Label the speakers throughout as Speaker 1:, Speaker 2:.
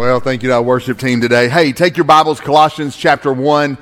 Speaker 1: Well, thank you to our worship team today. Hey, take your Bibles, Colossians chapter 1.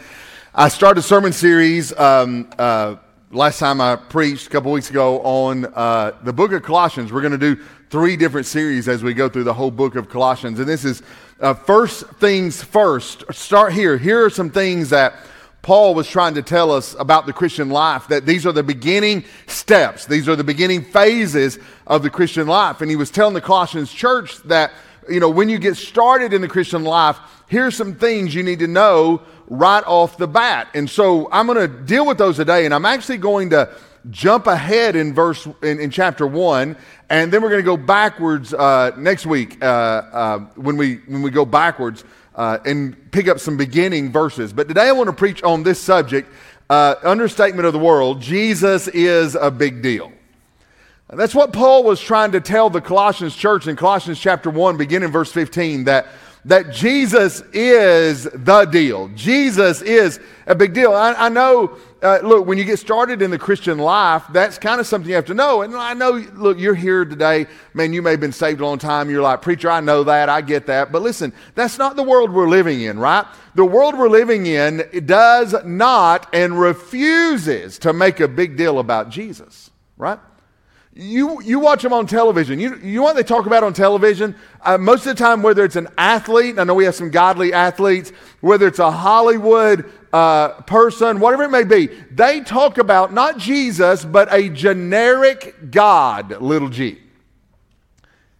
Speaker 1: I started a sermon series um, uh, last time I preached a couple weeks ago on uh, the book of Colossians. We're going to do three different series as we go through the whole book of Colossians. And this is uh, first things first. Start here. Here are some things that Paul was trying to tell us about the Christian life, that these are the beginning steps, these are the beginning phases of the Christian life. And he was telling the Colossians church that you know, when you get started in the Christian life, here's some things you need to know right off the bat. And so I'm going to deal with those today, and I'm actually going to jump ahead in verse in, in chapter one, and then we're going to go backwards uh, next week uh, uh, when we when we go backwards uh, and pick up some beginning verses. But today I want to preach on this subject: uh, understatement of the world. Jesus is a big deal. That's what Paul was trying to tell the Colossians church in Colossians chapter 1, beginning verse 15, that, that Jesus is the deal. Jesus is a big deal. I, I know, uh, look, when you get started in the Christian life, that's kind of something you have to know. And I know, look, you're here today, man, you may have been saved a long time. You're like, preacher, I know that, I get that. But listen, that's not the world we're living in, right? The world we're living in does not and refuses to make a big deal about Jesus, right? You, you watch them on television. You, you know what they talk about on television? Uh, most of the time, whether it's an athlete, I know we have some godly athletes, whether it's a Hollywood uh, person, whatever it may be, they talk about not Jesus, but a generic God, little g.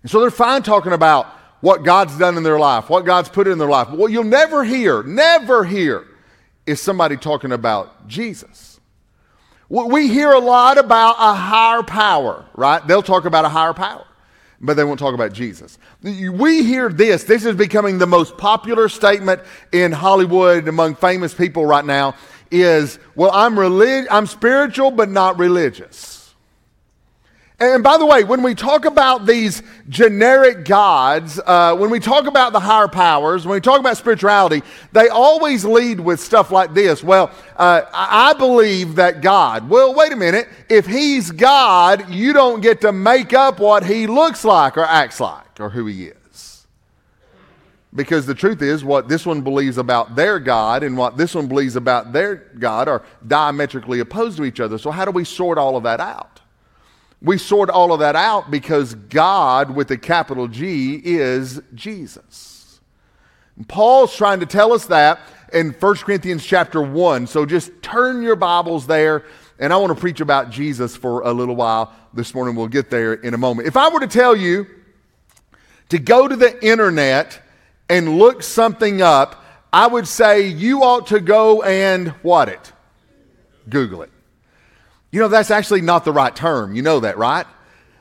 Speaker 1: And so they're fine talking about what God's done in their life, what God's put in their life. But what you'll never hear, never hear, is somebody talking about Jesus. We hear a lot about a higher power, right? They'll talk about a higher power, but they won't talk about Jesus. We hear this. This is becoming the most popular statement in Hollywood among famous people right now is, well, I'm, relig- I'm spiritual, but not religious. And by the way, when we talk about these generic gods, uh, when we talk about the higher powers, when we talk about spirituality, they always lead with stuff like this. Well, uh, I believe that God. Well, wait a minute. If He's God, you don't get to make up what He looks like or acts like or who He is. Because the truth is, what this one believes about their God and what this one believes about their God are diametrically opposed to each other. So, how do we sort all of that out? We sort all of that out because God, with a capital G, is Jesus. And Paul's trying to tell us that in 1 Corinthians chapter 1. So just turn your Bibles there, and I want to preach about Jesus for a little while this morning. We'll get there in a moment. If I were to tell you to go to the internet and look something up, I would say you ought to go and what it? Google it. You know, that's actually not the right term. You know that, right?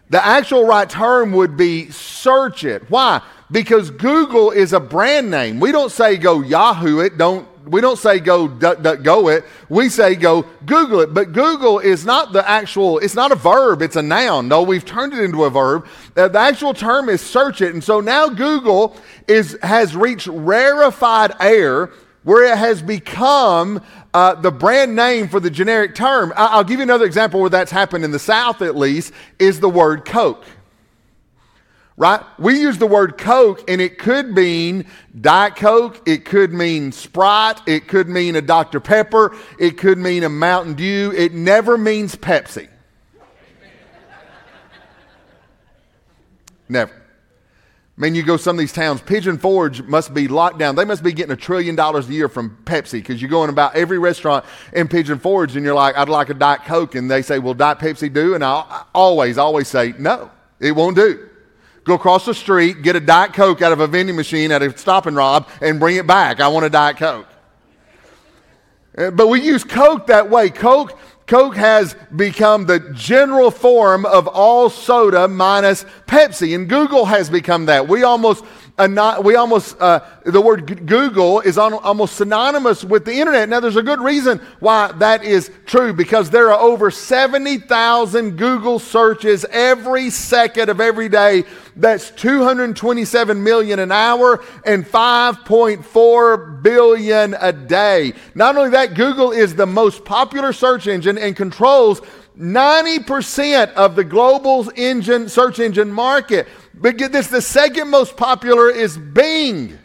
Speaker 1: The actual right term would be search it. Why? Because Google is a brand name. We don't say go Yahoo it, don't we don't say go duck, duck, go it. We say go Google it. But Google is not the actual, it's not a verb, it's a noun. No, we've turned it into a verb. Uh, the actual term is search it. And so now Google is, has reached rarefied air where it has become uh, the brand name for the generic term. I- will give you another example where that's happened in the South, at least, is the word Coke. Right? We use the word Coke, and it could mean Diet Coke, it could mean Sprite, it could mean a Dr. Pepper, it could mean a Mountain Dew. It never means Pepsi. Never. I mean, you go some of these towns, Pigeon Forge must be locked down. They must be getting a trillion dollars a year from Pepsi because you go in about every restaurant in Pigeon Forge and you're like, I'd like a Diet Coke. And they say, Will Diet Pepsi do? And I always, always say, No, it won't do. Go across the street, get a Diet Coke out of a vending machine at a stop and rob, and bring it back. I want a Diet Coke. Uh, but we use Coke that way. Coke Coke has become the general form of all soda minus Pepsi, and Google has become that. We almost we almost uh, the word Google is on, almost synonymous with the internet. Now, there's a good reason why that is true because there are over 70,000 Google searches every second of every day. That's 227 million an hour and 5.4 billion a day. Not only that, Google is the most popular search engine and controls 90% of the global engine search engine market. But get this the second most popular is Bing.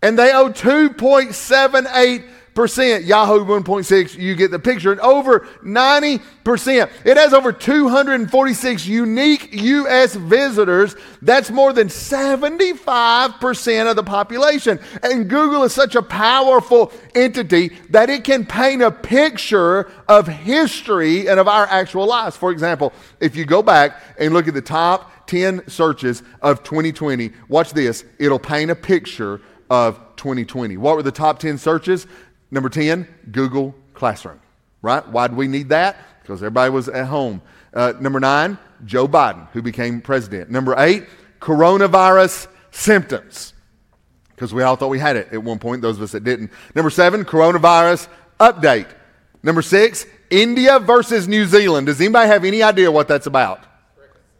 Speaker 1: And they owe 2.78 percent. Yahoo 1.6, you get the picture. And over 90%. It has over 246 unique U.S. visitors. That's more than 75% of the population. And Google is such a powerful entity that it can paint a picture of history and of our actual lives. For example, if you go back and look at the top 10 searches of 2020, watch this. It'll paint a picture of 2020. What were the top 10 searches? Number 10, Google Classroom. Right? Why do we need that? Because everybody was at home. Uh, number nine, Joe Biden, who became president. Number eight, coronavirus symptoms. Because we all thought we had it at one point, those of us that didn't. Number seven, coronavirus update. Number six, India versus New Zealand. Does anybody have any idea what that's about?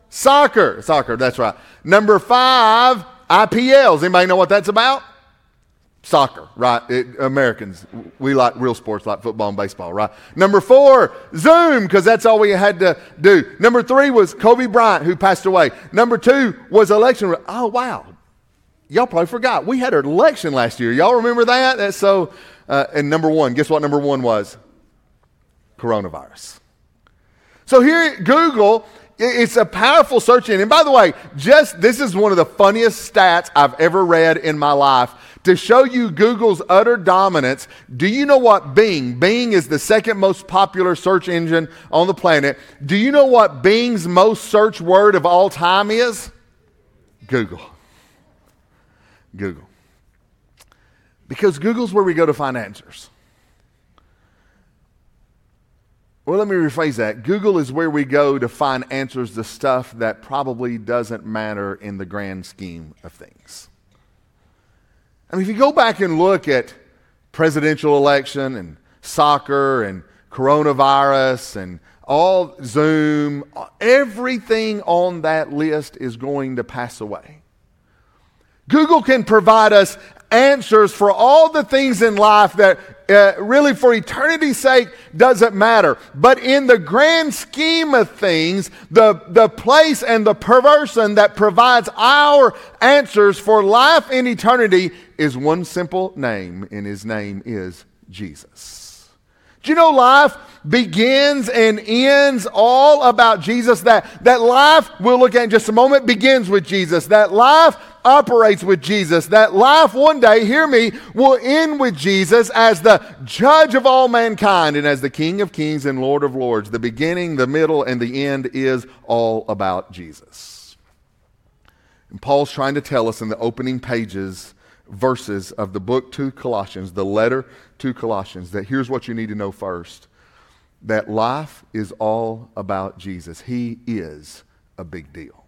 Speaker 1: Soccer. Soccer, that's right. Number five, IPLs. Anybody know what that's about? Soccer, right? It, Americans, we like real sports like football and baseball, right? Number four, Zoom, because that's all we had to do. Number three was Kobe Bryant, who passed away. Number two was election. Oh, wow. Y'all probably forgot. We had an election last year. Y'all remember that? That's so, uh, and number one, guess what number one was? Coronavirus. So here at Google, it's a powerful search engine. And by the way, just this is one of the funniest stats I've ever read in my life to show you Google's utter dominance, do you know what Bing, Bing is the second most popular search engine on the planet. Do you know what Bing's most search word of all time is? Google. Google. Because Google's where we go to find answers. Well, let me rephrase that. Google is where we go to find answers to stuff that probably doesn't matter in the grand scheme of things. I mean, if you go back and look at presidential election and soccer and coronavirus and all Zoom, everything on that list is going to pass away. Google can provide us answers for all the things in life that uh, really for eternity's sake doesn't matter. But in the grand scheme of things, the, the place and the person that provides our answers for life in eternity is one simple name, and his name is Jesus. Do you know life begins and ends all about Jesus? That, that life, we'll look at in just a moment, begins with Jesus. That life operates with Jesus. That life one day, hear me, will end with Jesus as the judge of all mankind and as the King of kings and Lord of lords. The beginning, the middle, and the end is all about Jesus. And Paul's trying to tell us in the opening pages, verses of the book to Colossians, the letter to Colossians, that here's what you need to know first that life is all about Jesus. He is a big deal.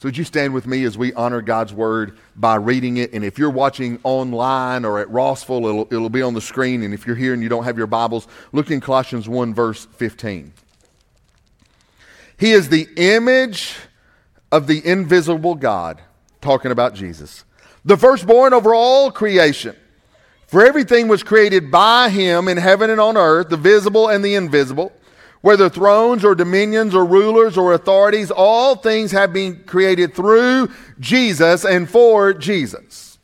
Speaker 1: So, would you stand with me as we honor God's word by reading it? And if you're watching online or at Rossville, it'll, it'll be on the screen. And if you're here and you don't have your Bibles, look in Colossians 1, verse 15. He is the image of the invisible God, talking about Jesus, the firstborn over all creation. For everything was created by him in heaven and on earth, the visible and the invisible whether thrones or dominions or rulers or authorities, all things have been created through Jesus and for Jesus.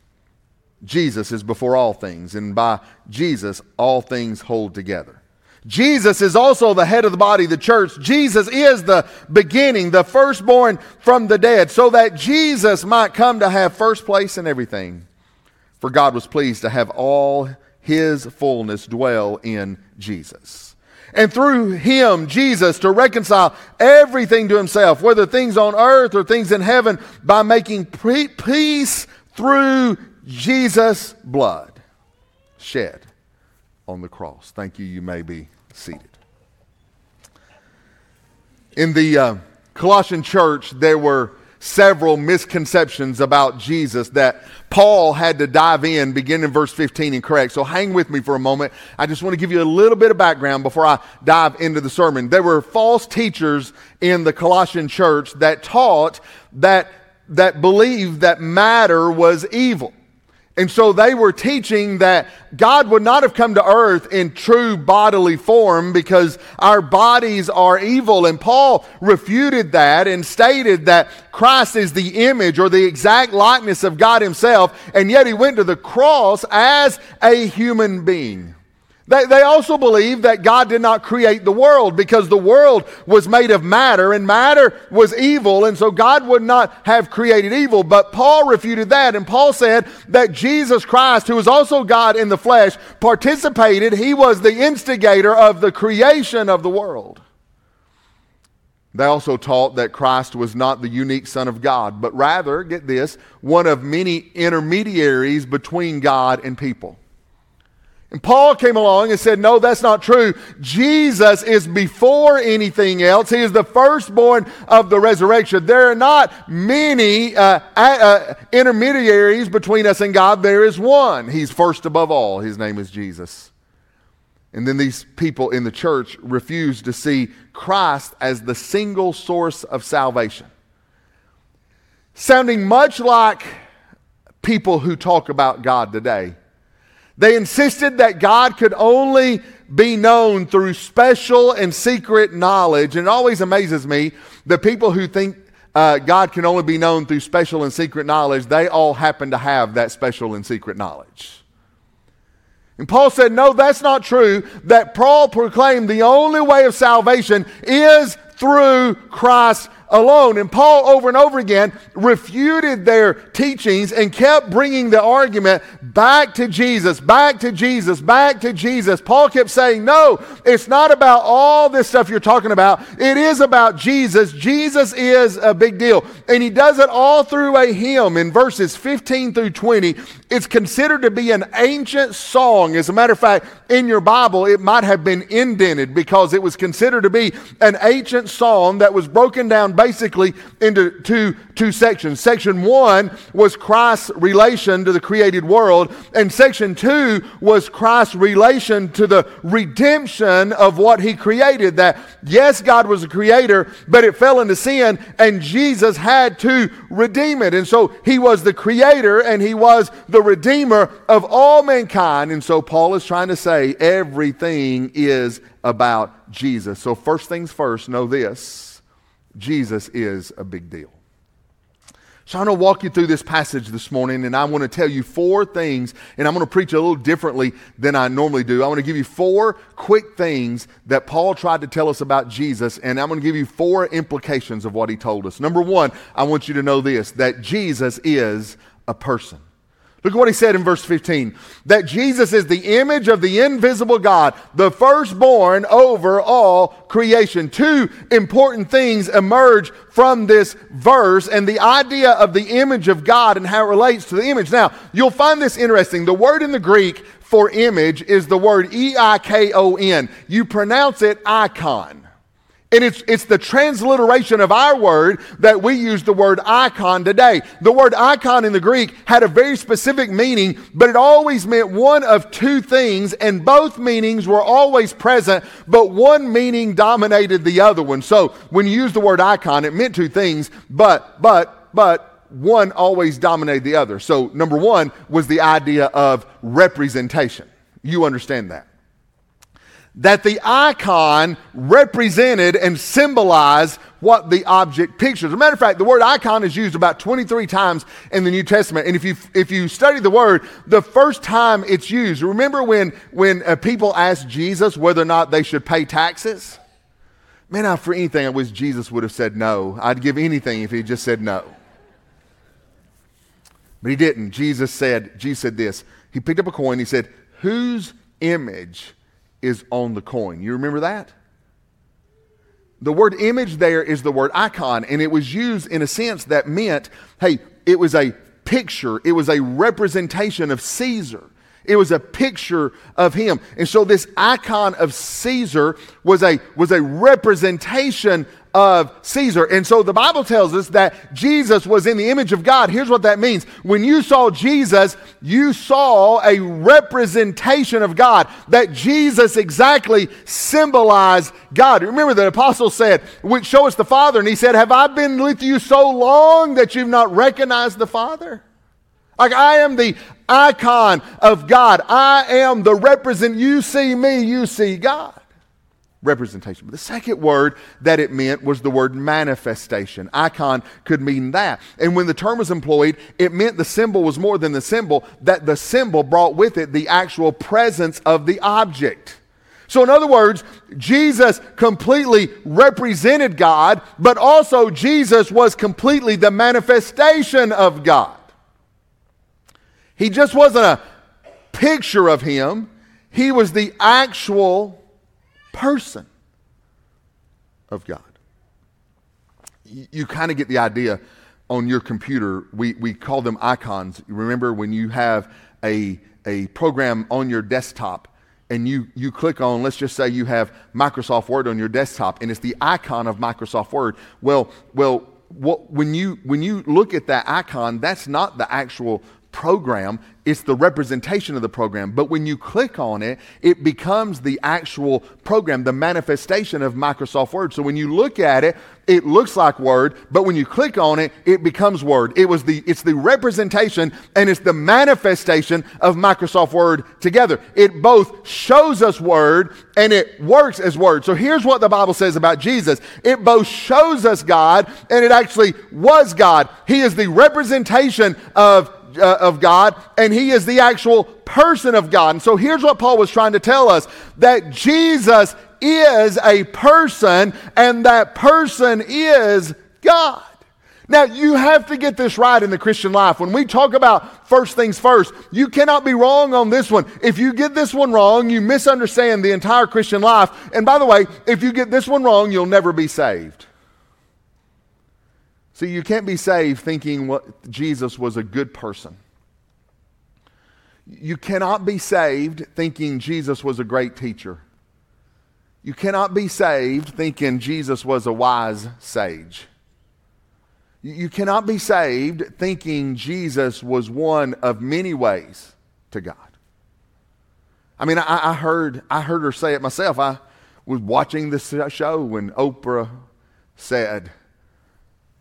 Speaker 1: Jesus is before all things, and by Jesus, all things hold together. Jesus is also the head of the body, the church. Jesus is the beginning, the firstborn from the dead, so that Jesus might come to have first place in everything. For God was pleased to have all his fullness dwell in Jesus and through him, Jesus, to reconcile everything to himself, whether things on earth or things in heaven, by making peace through Jesus' blood shed on the cross. Thank you. You may be seated. In the uh, Colossian church, there were several misconceptions about Jesus that Paul had to dive in, begin in verse 15 and correct. So hang with me for a moment. I just want to give you a little bit of background before I dive into the sermon. There were false teachers in the Colossian church that taught that, that believed that matter was evil. And so they were teaching that God would not have come to earth in true bodily form because our bodies are evil. And Paul refuted that and stated that Christ is the image or the exact likeness of God Himself, and yet He went to the cross as a human being. They, they also believe that God did not create the world because the world was made of matter and matter was evil, and so God would not have created evil. But Paul refuted that, and Paul said that Jesus Christ, who was also God in the flesh, participated. He was the instigator of the creation of the world. They also taught that Christ was not the unique Son of God, but rather, get this, one of many intermediaries between God and people. And Paul came along and said, No, that's not true. Jesus is before anything else. He is the firstborn of the resurrection. There are not many uh, uh, intermediaries between us and God. There is one. He's first above all. His name is Jesus. And then these people in the church refused to see Christ as the single source of salvation. Sounding much like people who talk about God today they insisted that God could only be known through special and secret knowledge. And it always amazes me the people who think uh, God can only be known through special and secret knowledge, they all happen to have that special and secret knowledge. And Paul said, No, that's not true. That Paul proclaimed the only way of salvation is through Christ alone. And Paul, over and over again, refuted their teachings and kept bringing the argument back to Jesus, back to Jesus, back to Jesus. Paul kept saying, No, it's not about all this stuff you're talking about. It is about Jesus. Jesus is a big deal. And he does it all through a hymn in verses 15 through 20. It's considered to be an ancient song. As a matter of fact, in your Bible, it might have been indented because it was considered to be an ancient song that was broken down basically into two, two sections. Section one was Christ's relation to the created world, and section two was Christ's relation to the redemption of what he created. That, yes, God was a creator, but it fell into sin, and Jesus had to redeem it. And so he was the creator and he was the redeemer of all mankind. And so Paul is trying to say everything is about Jesus. So, first things first, know this Jesus is a big deal. So I'm going to walk you through this passage this morning, and I want to tell you four things, and I'm going to preach a little differently than I normally do. I want to give you four quick things that Paul tried to tell us about Jesus, and I'm going to give you four implications of what he told us. Number one, I want you to know this that Jesus is a person. Look at what he said in verse 15 that Jesus is the image of the invisible God, the firstborn over all creation. Two important things emerge from this verse and the idea of the image of God and how it relates to the image. Now, you'll find this interesting. The word in the Greek for image is the word E I K O N. You pronounce it icon. And it's, it's the transliteration of our word that we use the word icon today. The word icon in the Greek had a very specific meaning, but it always meant one of two things, and both meanings were always present, but one meaning dominated the other one. So when you use the word icon, it meant two things, but, but, but, one always dominated the other. So number one was the idea of representation. You understand that that the icon represented and symbolized what the object pictures. As a matter of fact, the word icon is used about 23 times in the New Testament. And if you, if you study the word, the first time it's used, remember when, when uh, people asked Jesus whether or not they should pay taxes? Man, I, for anything, I wish Jesus would have said no. I'd give anything if he just said no. But he didn't. Jesus said, Jesus said this. He picked up a coin. He said, Whose image is on the coin. You remember that? The word image there is the word icon, and it was used in a sense that meant, hey, it was a picture, it was a representation of Caesar. It was a picture of him. And so this icon of Caesar was a, was a representation of Caesar. And so the Bible tells us that Jesus was in the image of God. Here's what that means. When you saw Jesus, you saw a representation of God, that Jesus exactly symbolized God. Remember, the apostle said, Show us the Father. And he said, Have I been with you so long that you've not recognized the Father? Like I am the icon of God. I am the represent. You see me, you see God. Representation. But the second word that it meant was the word manifestation. Icon could mean that. And when the term was employed, it meant the symbol was more than the symbol, that the symbol brought with it the actual presence of the object. So, in other words, Jesus completely represented God, but also Jesus was completely the manifestation of God. He just wasn't a picture of him, he was the actual person of God. You, you kind of get the idea on your computer. We, we call them icons. Remember when you have a, a program on your desktop and you, you click on, let's just say you have Microsoft Word on your desktop and it's the icon of Microsoft Word. Well, well, what, when, you, when you look at that icon, that's not the actual program, it's the representation of the program. But when you click on it, it becomes the actual program, the manifestation of Microsoft Word. So when you look at it, it looks like Word, but when you click on it, it becomes Word. It was the, it's the representation and it's the manifestation of Microsoft Word together. It both shows us Word and it works as Word. So here's what the Bible says about Jesus it both shows us God and it actually was God. He is the representation of uh, of God, and he is the actual person of God. And so here's what Paul was trying to tell us that Jesus is a person, and that person is God. Now, you have to get this right in the Christian life. When we talk about first things first, you cannot be wrong on this one. If you get this one wrong, you misunderstand the entire Christian life. And by the way, if you get this one wrong, you'll never be saved. See, you can't be saved thinking what Jesus was a good person. You cannot be saved thinking Jesus was a great teacher. You cannot be saved thinking Jesus was a wise sage. You cannot be saved thinking Jesus was one of many ways to God. I mean, I, I, heard, I heard her say it myself. I was watching this show when Oprah said,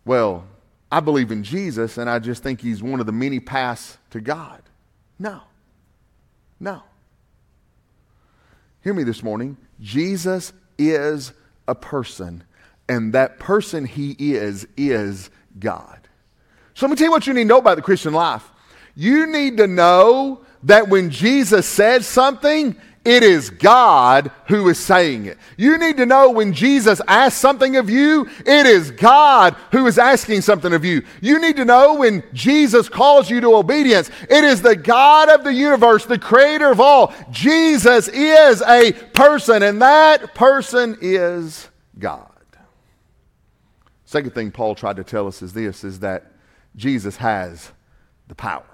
Speaker 1: well, I believe in Jesus and I just think he's one of the many paths to God. No. No. Hear me this morning. Jesus is a person, and that person he is, is God. So let me tell you what you need to know about the Christian life. You need to know that when Jesus says something, it is God who is saying it. You need to know when Jesus asks something of you, it is God who is asking something of you. You need to know when Jesus calls you to obedience, it is the God of the universe, the creator of all. Jesus is a person, and that person is God. Second thing Paul tried to tell us is this is that Jesus has the power.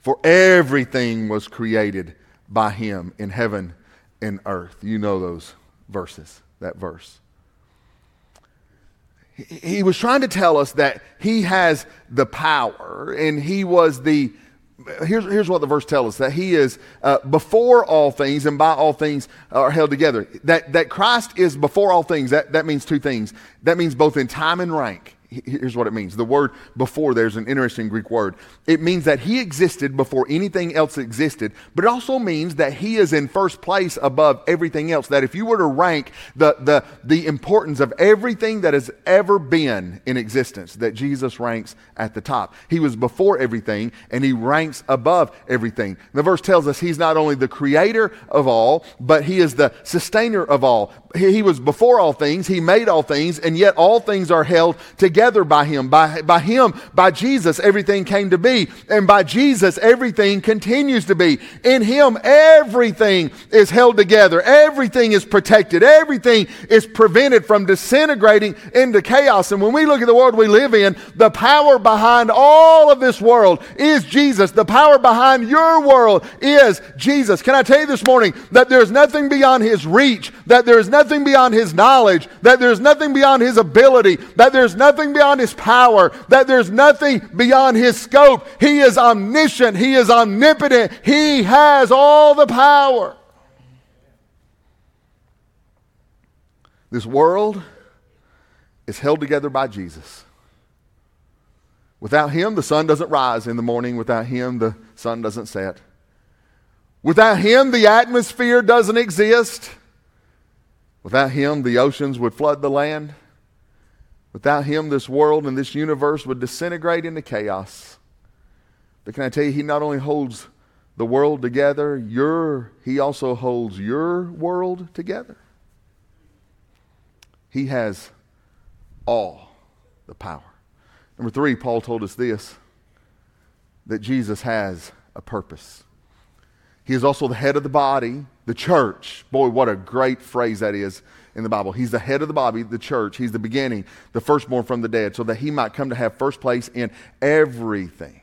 Speaker 1: For everything was created by him in heaven and earth. You know those verses, that verse. He was trying to tell us that he has the power and he was the here's, here's what the verse tells us that he is uh, before all things and by all things are held together that, that christ is before all things that, that means two things that means both in time and rank here's what it means. The word before there's an interesting Greek word. It means that he existed before anything else existed, but it also means that he is in first place above everything else. That if you were to rank the, the, the importance of everything that has ever been in existence, that Jesus ranks at the top. He was before everything and he ranks above everything. The verse tells us he's not only the creator of all, but he is the sustainer of all. He, he was before all things, he made all things, and yet all things are held together together by him. By, by him, by Jesus, everything came to be. And by Jesus, everything continues to be. In him, everything is held together. Everything is protected. Everything is prevented from disintegrating into chaos. And when we look at the world we live in, the power behind all of this world is Jesus. The power behind your world is Jesus. Can I tell you this morning that there's nothing beyond his reach, that there's nothing beyond his knowledge, that there's nothing beyond his ability, that there's nothing beyond his power, that there's nothing beyond his scope. He is omniscient, he is omnipotent, he has all the power. This world is held together by Jesus. Without him, the sun doesn't rise in the morning. Without him, the sun doesn't set. Without him, the atmosphere doesn't exist. Without him, the oceans would flood the land. Without him, this world and this universe would disintegrate into chaos. But can I tell you, he not only holds the world together, your, he also holds your world together. He has all the power. Number three, Paul told us this that Jesus has a purpose. He is also the head of the body, the church. Boy, what a great phrase that is in the Bible. He's the head of the body, the church. He's the beginning, the firstborn from the dead, so that he might come to have first place in everything.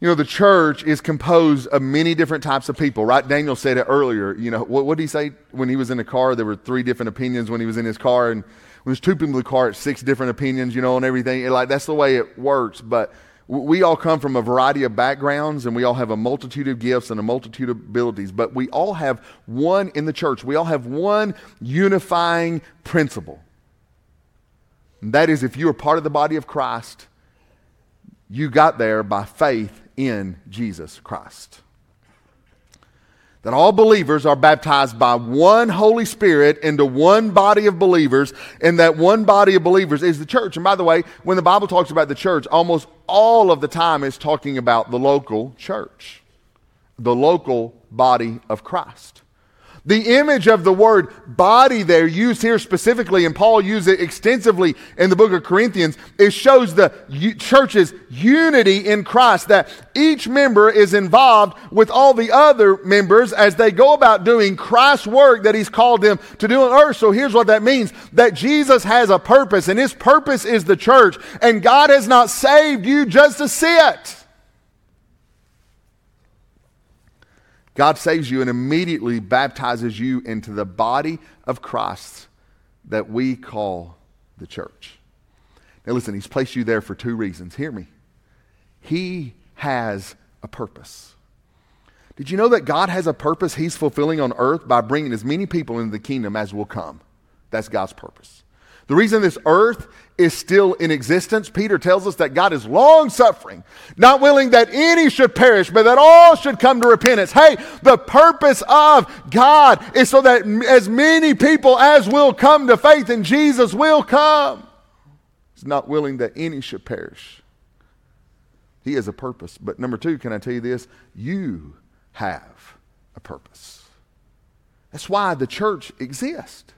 Speaker 1: You know, the church is composed of many different types of people, right? Daniel said it earlier. You know, what, what did he say when he was in the car? There were three different opinions when he was in his car, and when there's two people in the car, it's six different opinions, you know, and everything. like, that's the way it works. But we all come from a variety of backgrounds and we all have a multitude of gifts and a multitude of abilities, but we all have one in the church. We all have one unifying principle. And that is if you are part of the body of Christ, you got there by faith in Jesus Christ that all believers are baptized by one Holy Spirit into one body of believers, and that one body of believers is the church. And by the way, when the Bible talks about the church, almost all of the time it's talking about the local church, the local body of Christ. The image of the word body there used here specifically, and Paul used it extensively in the book of Corinthians, it shows the church's unity in Christ, that each member is involved with all the other members as they go about doing Christ's work that he's called them to do on earth. So here's what that means that Jesus has a purpose, and his purpose is the church, and God has not saved you just to sit. God saves you and immediately baptizes you into the body of Christ that we call the church. Now, listen, He's placed you there for two reasons. Hear me. He has a purpose. Did you know that God has a purpose He's fulfilling on earth by bringing as many people into the kingdom as will come? That's God's purpose. The reason this earth is still in existence, Peter tells us that God is long suffering, not willing that any should perish, but that all should come to repentance. Hey, the purpose of God is so that as many people as will come to faith in Jesus will come. He's not willing that any should perish. He has a purpose. But number two, can I tell you this? You have a purpose. That's why the church exists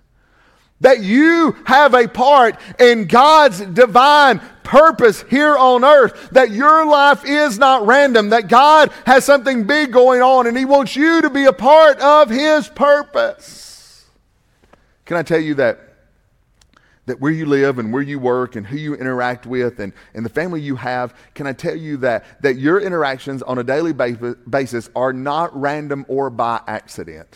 Speaker 1: that you have a part in God's divine purpose here on earth, that your life is not random, that God has something big going on and He wants you to be a part of His purpose. Can I tell you that? That where you live and where you work and who you interact with and, and the family you have, can I tell you that, that your interactions on a daily basis are not random or by accident?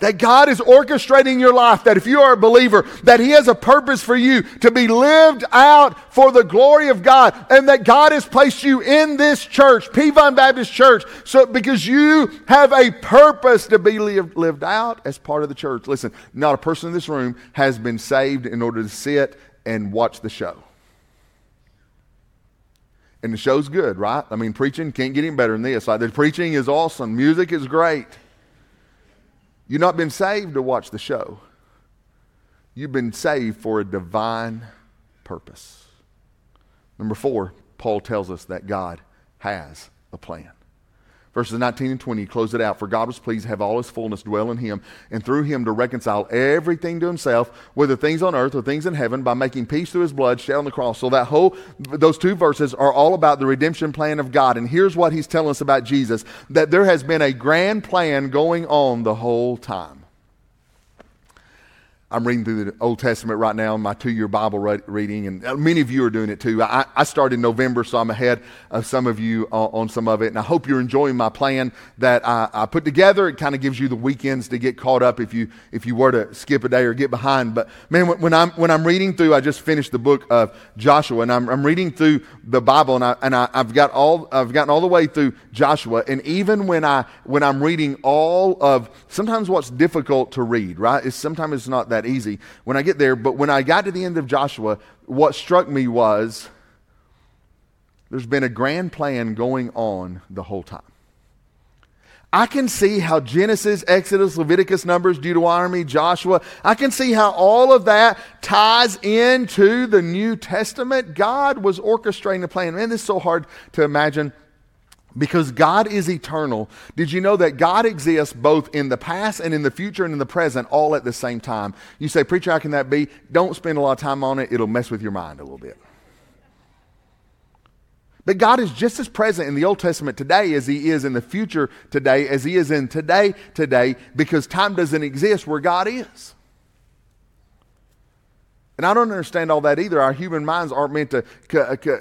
Speaker 1: That God is orchestrating your life, that if you are a believer, that He has a purpose for you to be lived out for the glory of God, and that God has placed you in this church, Peavine Baptist Church, so because you have a purpose to be lived, lived out as part of the church. Listen, not a person in this room has been saved in order to sit and watch the show. And the show's good, right? I mean, preaching can't get any better than this. Like, the preaching is awesome, music is great. You've not been saved to watch the show. You've been saved for a divine purpose. Number four, Paul tells us that God has a plan. Verses 19 and 20 close it out. For God was pleased to have all his fullness dwell in him, and through him to reconcile everything to himself, whether things on earth or things in heaven, by making peace through his blood shed on the cross. So that whole those two verses are all about the redemption plan of God. And here's what he's telling us about Jesus: that there has been a grand plan going on the whole time. I'm reading through the Old Testament right now in my two year Bible re- reading, and uh, many of you are doing it too. I, I, started in November, so I'm ahead of some of you on, on some of it, and I hope you're enjoying my plan that I, I put together. It kind of gives you the weekends to get caught up if you, if you were to skip a day or get behind. But man, when, when I'm, when I'm reading through, I just finished the book of Joshua, and I'm, I'm reading through the Bible, and, I, and I, I've, got all, I've gotten all the way through Joshua, and even when, I, when I'm reading all of, sometimes what's difficult to read, right, is sometimes it's not that easy. When I get there. But when I got to the end of Joshua, what struck me was there's been a grand plan going on the whole time. I can see how Genesis, Exodus, Leviticus, Numbers, Deuteronomy, Joshua, I can see how all of that ties into the New Testament. God was orchestrating the plan. Man, this is so hard to imagine because God is eternal. Did you know that God exists both in the past and in the future and in the present all at the same time? You say, Preacher, how can that be? Don't spend a lot of time on it, it'll mess with your mind a little bit. But God is just as present in the Old Testament today as He is in the future today, as He is in today today, because time doesn't exist where God is. And I don't understand all that either. Our human minds aren't meant to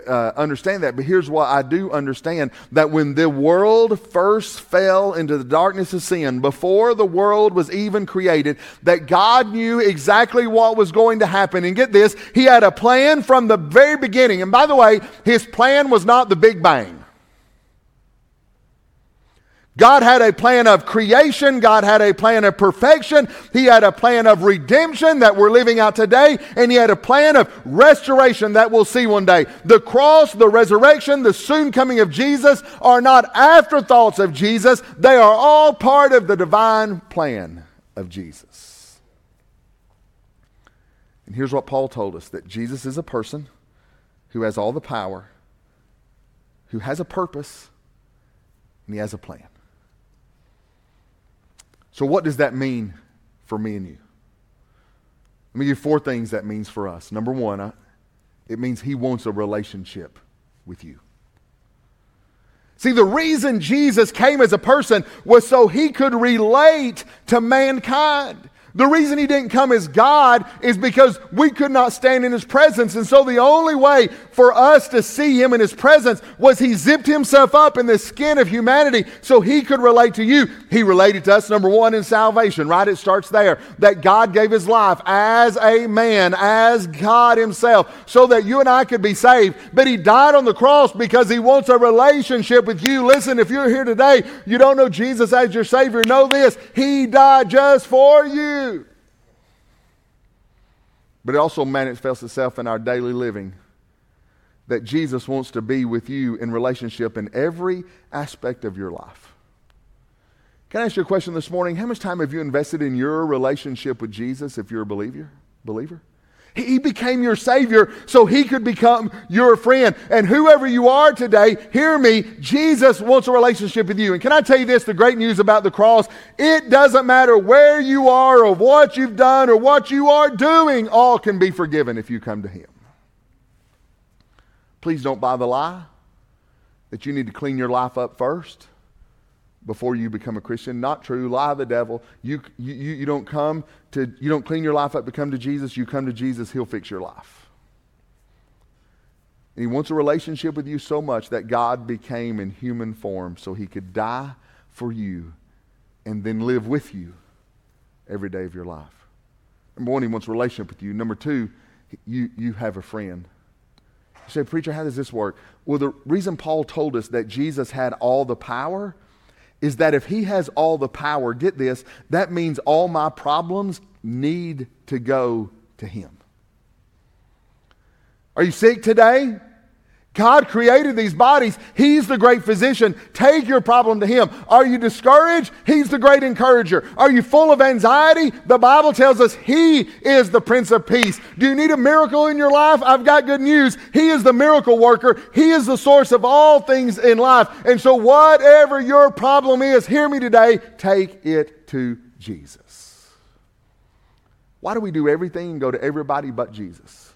Speaker 1: uh, understand that. But here's what I do understand that when the world first fell into the darkness of sin, before the world was even created, that God knew exactly what was going to happen. And get this, He had a plan from the very beginning. And by the way, His plan was not the Big Bang. God had a plan of creation. God had a plan of perfection. He had a plan of redemption that we're living out today. And He had a plan of restoration that we'll see one day. The cross, the resurrection, the soon coming of Jesus are not afterthoughts of Jesus. They are all part of the divine plan of Jesus. And here's what Paul told us that Jesus is a person who has all the power, who has a purpose, and He has a plan. So, what does that mean for me and you? Let me give you four things that means for us. Number one, I, it means He wants a relationship with you. See, the reason Jesus came as a person was so He could relate to mankind. The reason he didn't come as God is because we could not stand in his presence. And so the only way for us to see him in his presence was he zipped himself up in the skin of humanity so he could relate to you. He related to us, number one, in salvation, right? It starts there. That God gave his life as a man, as God himself, so that you and I could be saved. But he died on the cross because he wants a relationship with you. Listen, if you're here today, you don't know Jesus as your Savior, know this. He died just for you. But it also manifests itself in our daily living that Jesus wants to be with you in relationship in every aspect of your life. Can I ask you a question this morning? How much time have you invested in your relationship with Jesus if you're a believer? Believer? He became your Savior so He could become your friend. And whoever you are today, hear me, Jesus wants a relationship with you. And can I tell you this the great news about the cross? It doesn't matter where you are or what you've done or what you are doing, all can be forgiven if you come to Him. Please don't buy the lie that you need to clean your life up first before you become a Christian. Not true. Lie the devil. You, you, you don't come to, you don't clean your life up to come to Jesus. You come to Jesus, He'll fix your life. And He wants a relationship with you so much that God became in human form so He could die for you and then live with you every day of your life. Number one, He wants a relationship with you. Number two, you, you have a friend. You say, Preacher, how does this work? Well, the reason Paul told us that Jesus had all the power is that if he has all the power, get this, that means all my problems need to go to him. Are you sick today? God created these bodies. He's the great physician. Take your problem to Him. Are you discouraged? He's the great encourager. Are you full of anxiety? The Bible tells us He is the Prince of Peace. Do you need a miracle in your life? I've got good news. He is the miracle worker. He is the source of all things in life. And so, whatever your problem is, hear me today, take it to Jesus. Why do we do everything and go to everybody but Jesus?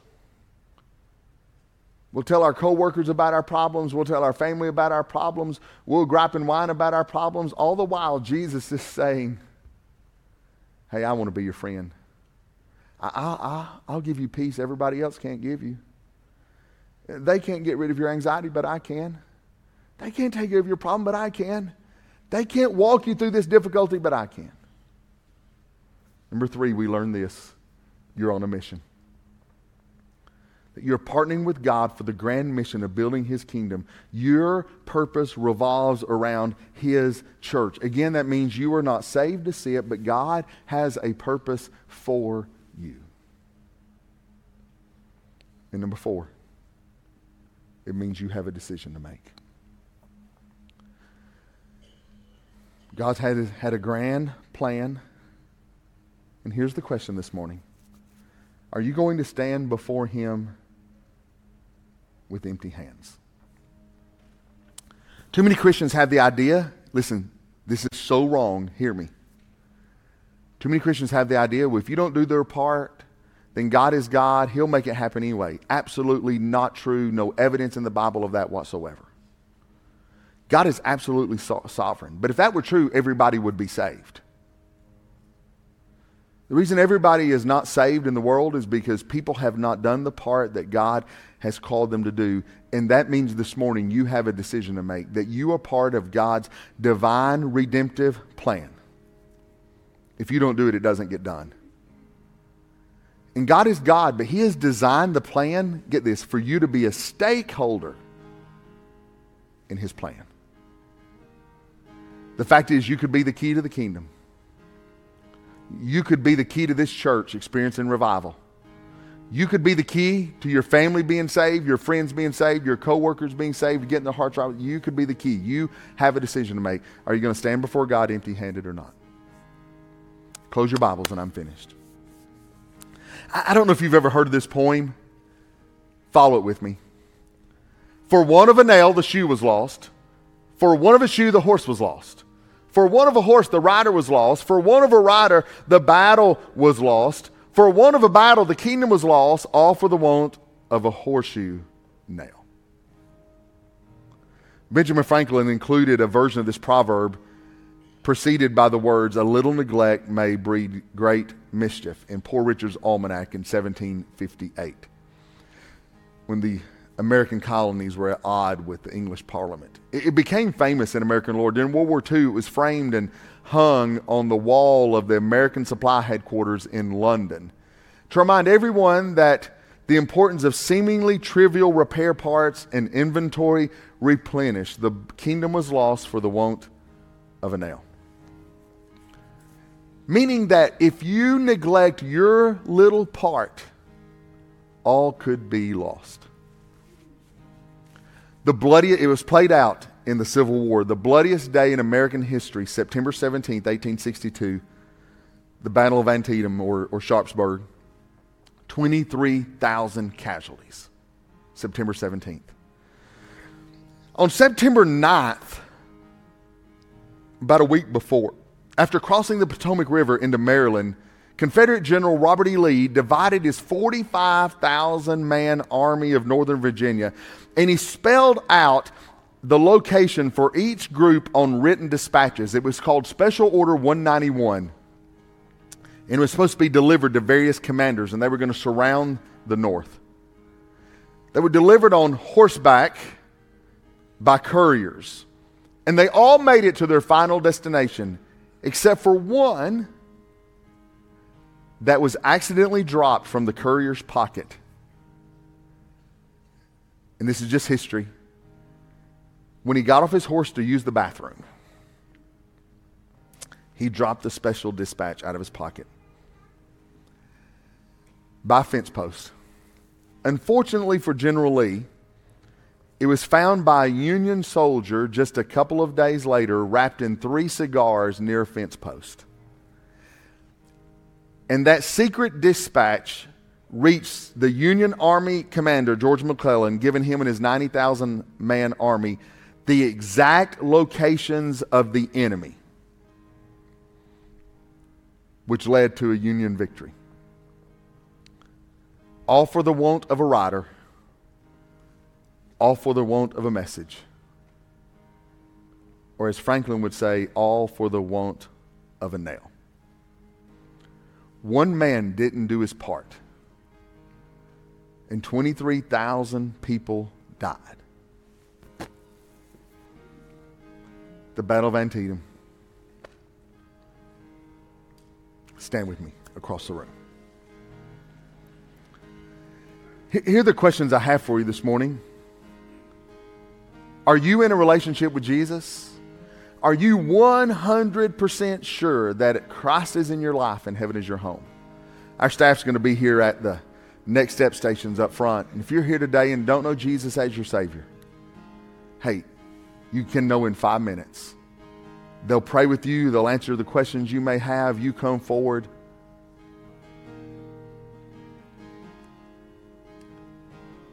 Speaker 1: We'll tell our coworkers about our problems. We'll tell our family about our problems. We'll gripe and whine about our problems. All the while, Jesus is saying, Hey, I want to be your friend. I, I, I, will give you peace everybody else can't give you. They can't get rid of your anxiety, but I can. They can't take care of your problem, but I can. They can't walk you through this difficulty, but I can. Number three, we learn this you're on a mission that you're partnering with God for the grand mission of building His kingdom. Your purpose revolves around His church. Again, that means you are not saved to see it, but God has a purpose for you. And number four, it means you have a decision to make. God's had, had a grand plan. And here's the question this morning Are you going to stand before Him with empty hands. Too many Christians have the idea, listen, this is so wrong, hear me. Too many Christians have the idea, well, if you don't do their part, then God is God, He'll make it happen anyway. Absolutely not true, no evidence in the Bible of that whatsoever. God is absolutely so- sovereign. But if that were true, everybody would be saved. The reason everybody is not saved in the world is because people have not done the part that God has called them to do. And that means this morning you have a decision to make that you are part of God's divine redemptive plan. If you don't do it, it doesn't get done. And God is God, but He has designed the plan, get this, for you to be a stakeholder in His plan. The fact is, you could be the key to the kingdom you could be the key to this church experiencing revival. You could be the key to your family being saved, your friends being saved, your coworkers being saved, getting their hearts right. You could be the key. You have a decision to make. Are you going to stand before God empty handed or not? Close your Bibles and I'm finished. I don't know if you've ever heard of this poem. Follow it with me. For one of a nail, the shoe was lost. For one of a shoe, the horse was lost. For one of a horse, the rider was lost. For one of a rider, the battle was lost. For want of a battle, the kingdom was lost, all for the want of a horseshoe nail. Benjamin Franklin included a version of this proverb preceded by the words, A little neglect may breed great mischief, in Poor Richard's Almanac in 1758. When the American colonies were at odd with the English Parliament. It, it became famous in American lore. During World War II, it was framed and hung on the wall of the American Supply Headquarters in London to remind everyone that the importance of seemingly trivial repair parts and inventory replenished. The kingdom was lost for the want of a nail. Meaning that if you neglect your little part, all could be lost. The bloodiest, it was played out in the Civil War. The bloodiest day in American history, September 17th, 1862, the Battle of Antietam or, or Sharpsburg. 23,000 casualties, September 17th. On September 9th, about a week before, after crossing the Potomac River into Maryland, Confederate General Robert E. Lee divided his 45,000 man army of Northern Virginia and he spelled out the location for each group on written dispatches. It was called Special Order 191. And it was supposed to be delivered to various commanders, and they were going to surround the North. They were delivered on horseback by couriers. And they all made it to their final destination, except for one that was accidentally dropped from the courier's pocket. And this is just history. When he got off his horse to use the bathroom, he dropped the special dispatch out of his pocket by fence post. Unfortunately for General Lee, It was found by a Union soldier just a couple of days later, wrapped in three cigars near a fence post. And that secret dispatch reached the Union Army commander, George McClellan, giving him and his 90,000 man army the exact locations of the enemy, which led to a Union victory. All for the want of a rider, all for the want of a message. Or as Franklin would say, all for the want of a nail. One man didn't do his part, and 23,000 people died. The Battle of Antietam. Stand with me across the room. Here are the questions I have for you this morning. Are you in a relationship with Jesus? Are you 100% sure that Christ is in your life and heaven is your home? Our staff's going to be here at the next step stations up front. And if you're here today and don't know Jesus as your Savior, hey, you can know in five minutes. They'll pray with you, they'll answer the questions you may have. You come forward.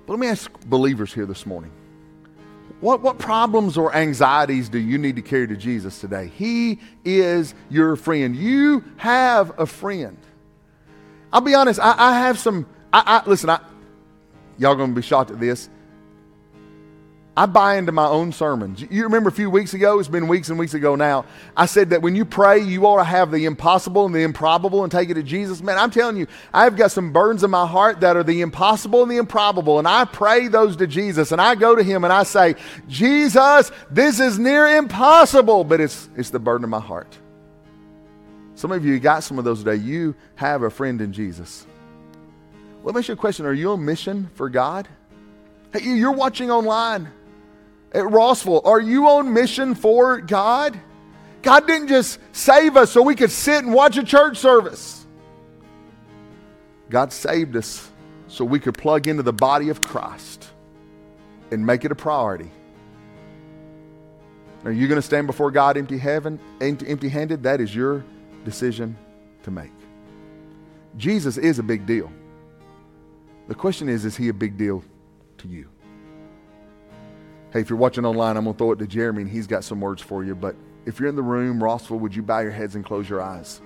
Speaker 1: But let me ask believers here this morning. What, what problems or anxieties do you need to carry to Jesus today? He is your friend. You have a friend. I'll be honest, I, I have some. I, I listen, I, y'all gonna be shocked at this. I buy into my own sermons. You remember a few weeks ago, it's been weeks and weeks ago now, I said that when you pray, you ought to have the impossible and the improbable and take it to Jesus. Man, I'm telling you, I've got some burdens in my heart that are the impossible and the improbable, and I pray those to Jesus, and I go to Him and I say, Jesus, this is near impossible, but it's, it's the burden of my heart. Some of you got some of those today. You have a friend in Jesus. Let me ask you a question Are you on mission for God? Hey, you're watching online at Rossville, are you on mission for God? God didn't just save us so we could sit and watch a church service. God saved us so we could plug into the body of Christ and make it a priority. Are you going to stand before God empty heaven, empty handed? That is your decision to make. Jesus is a big deal. The question is, is he a big deal to you? Hey, if you're watching online, I'm going to throw it to Jeremy and he's got some words for you. But if you're in the room, Rossville, would you bow your heads and close your eyes?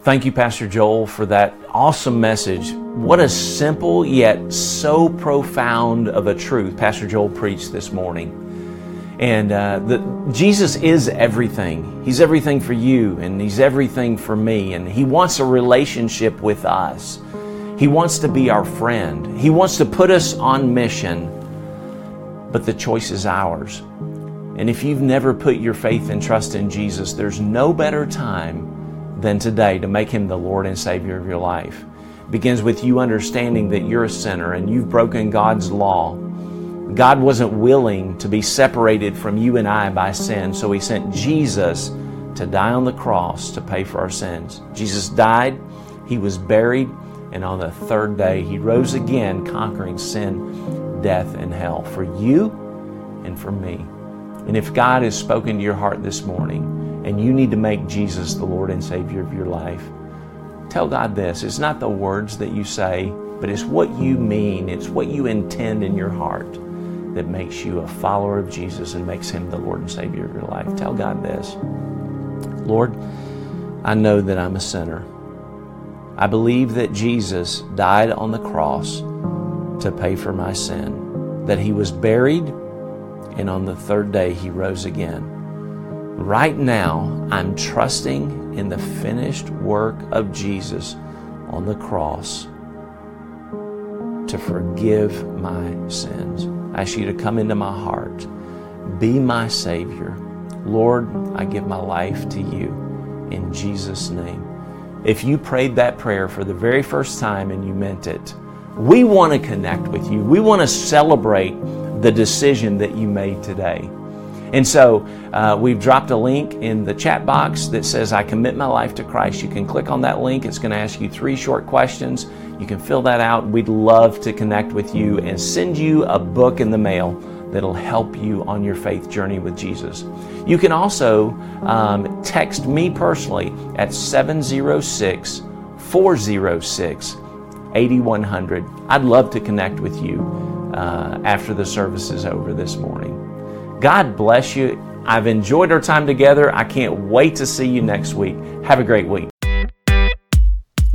Speaker 2: Thank you, Pastor Joel, for that awesome message. What a simple yet so profound of a truth Pastor Joel preached this morning. And uh, the, Jesus is everything. He's everything for you, and He's everything for me. And He wants a relationship with us. He wants to be our friend. He wants to put us on mission but the choice is ours. And if you've never put your faith and trust in Jesus, there's no better time than today to make Him the Lord and Savior of your life. It begins with you understanding that you're a sinner and you've broken God's law. God wasn't willing to be separated from you and I by sin, so He sent Jesus to die on the cross to pay for our sins. Jesus died, He was buried, and on the third day He rose again, conquering sin death and hell for you and for me. And if God has spoken to your heart this morning and you need to make Jesus the Lord and Savior of your life, tell God this. It's not the words that you say, but it's what you mean, it's what you intend in your heart that makes you a follower of Jesus and makes Him the Lord and Savior of your life. Tell God this Lord, I know that I'm a sinner. I believe that Jesus died on the cross to pay for my sin, that he was buried, and on the third day he rose again. Right now, I'm trusting in the finished work of Jesus on the cross to forgive my sins. I ask you to come into my heart, be my Savior. Lord, I give my life to you in Jesus' name. If you prayed that prayer for the very first time and you meant it, we want to connect with you. We want to celebrate the decision that you made today. And so uh, we've dropped a link in the chat box that says, I commit my life to Christ. You can click on that link. It's going to ask you three short questions. You can fill that out. We'd love to connect with you and send you a book in the mail that'll help you on your faith journey with Jesus. You can also um, text me personally at 706 406 8100. I'd love to connect with you uh, after the service is over this morning. God bless you. I've enjoyed our time together. I can't wait to see you next week. Have a great week.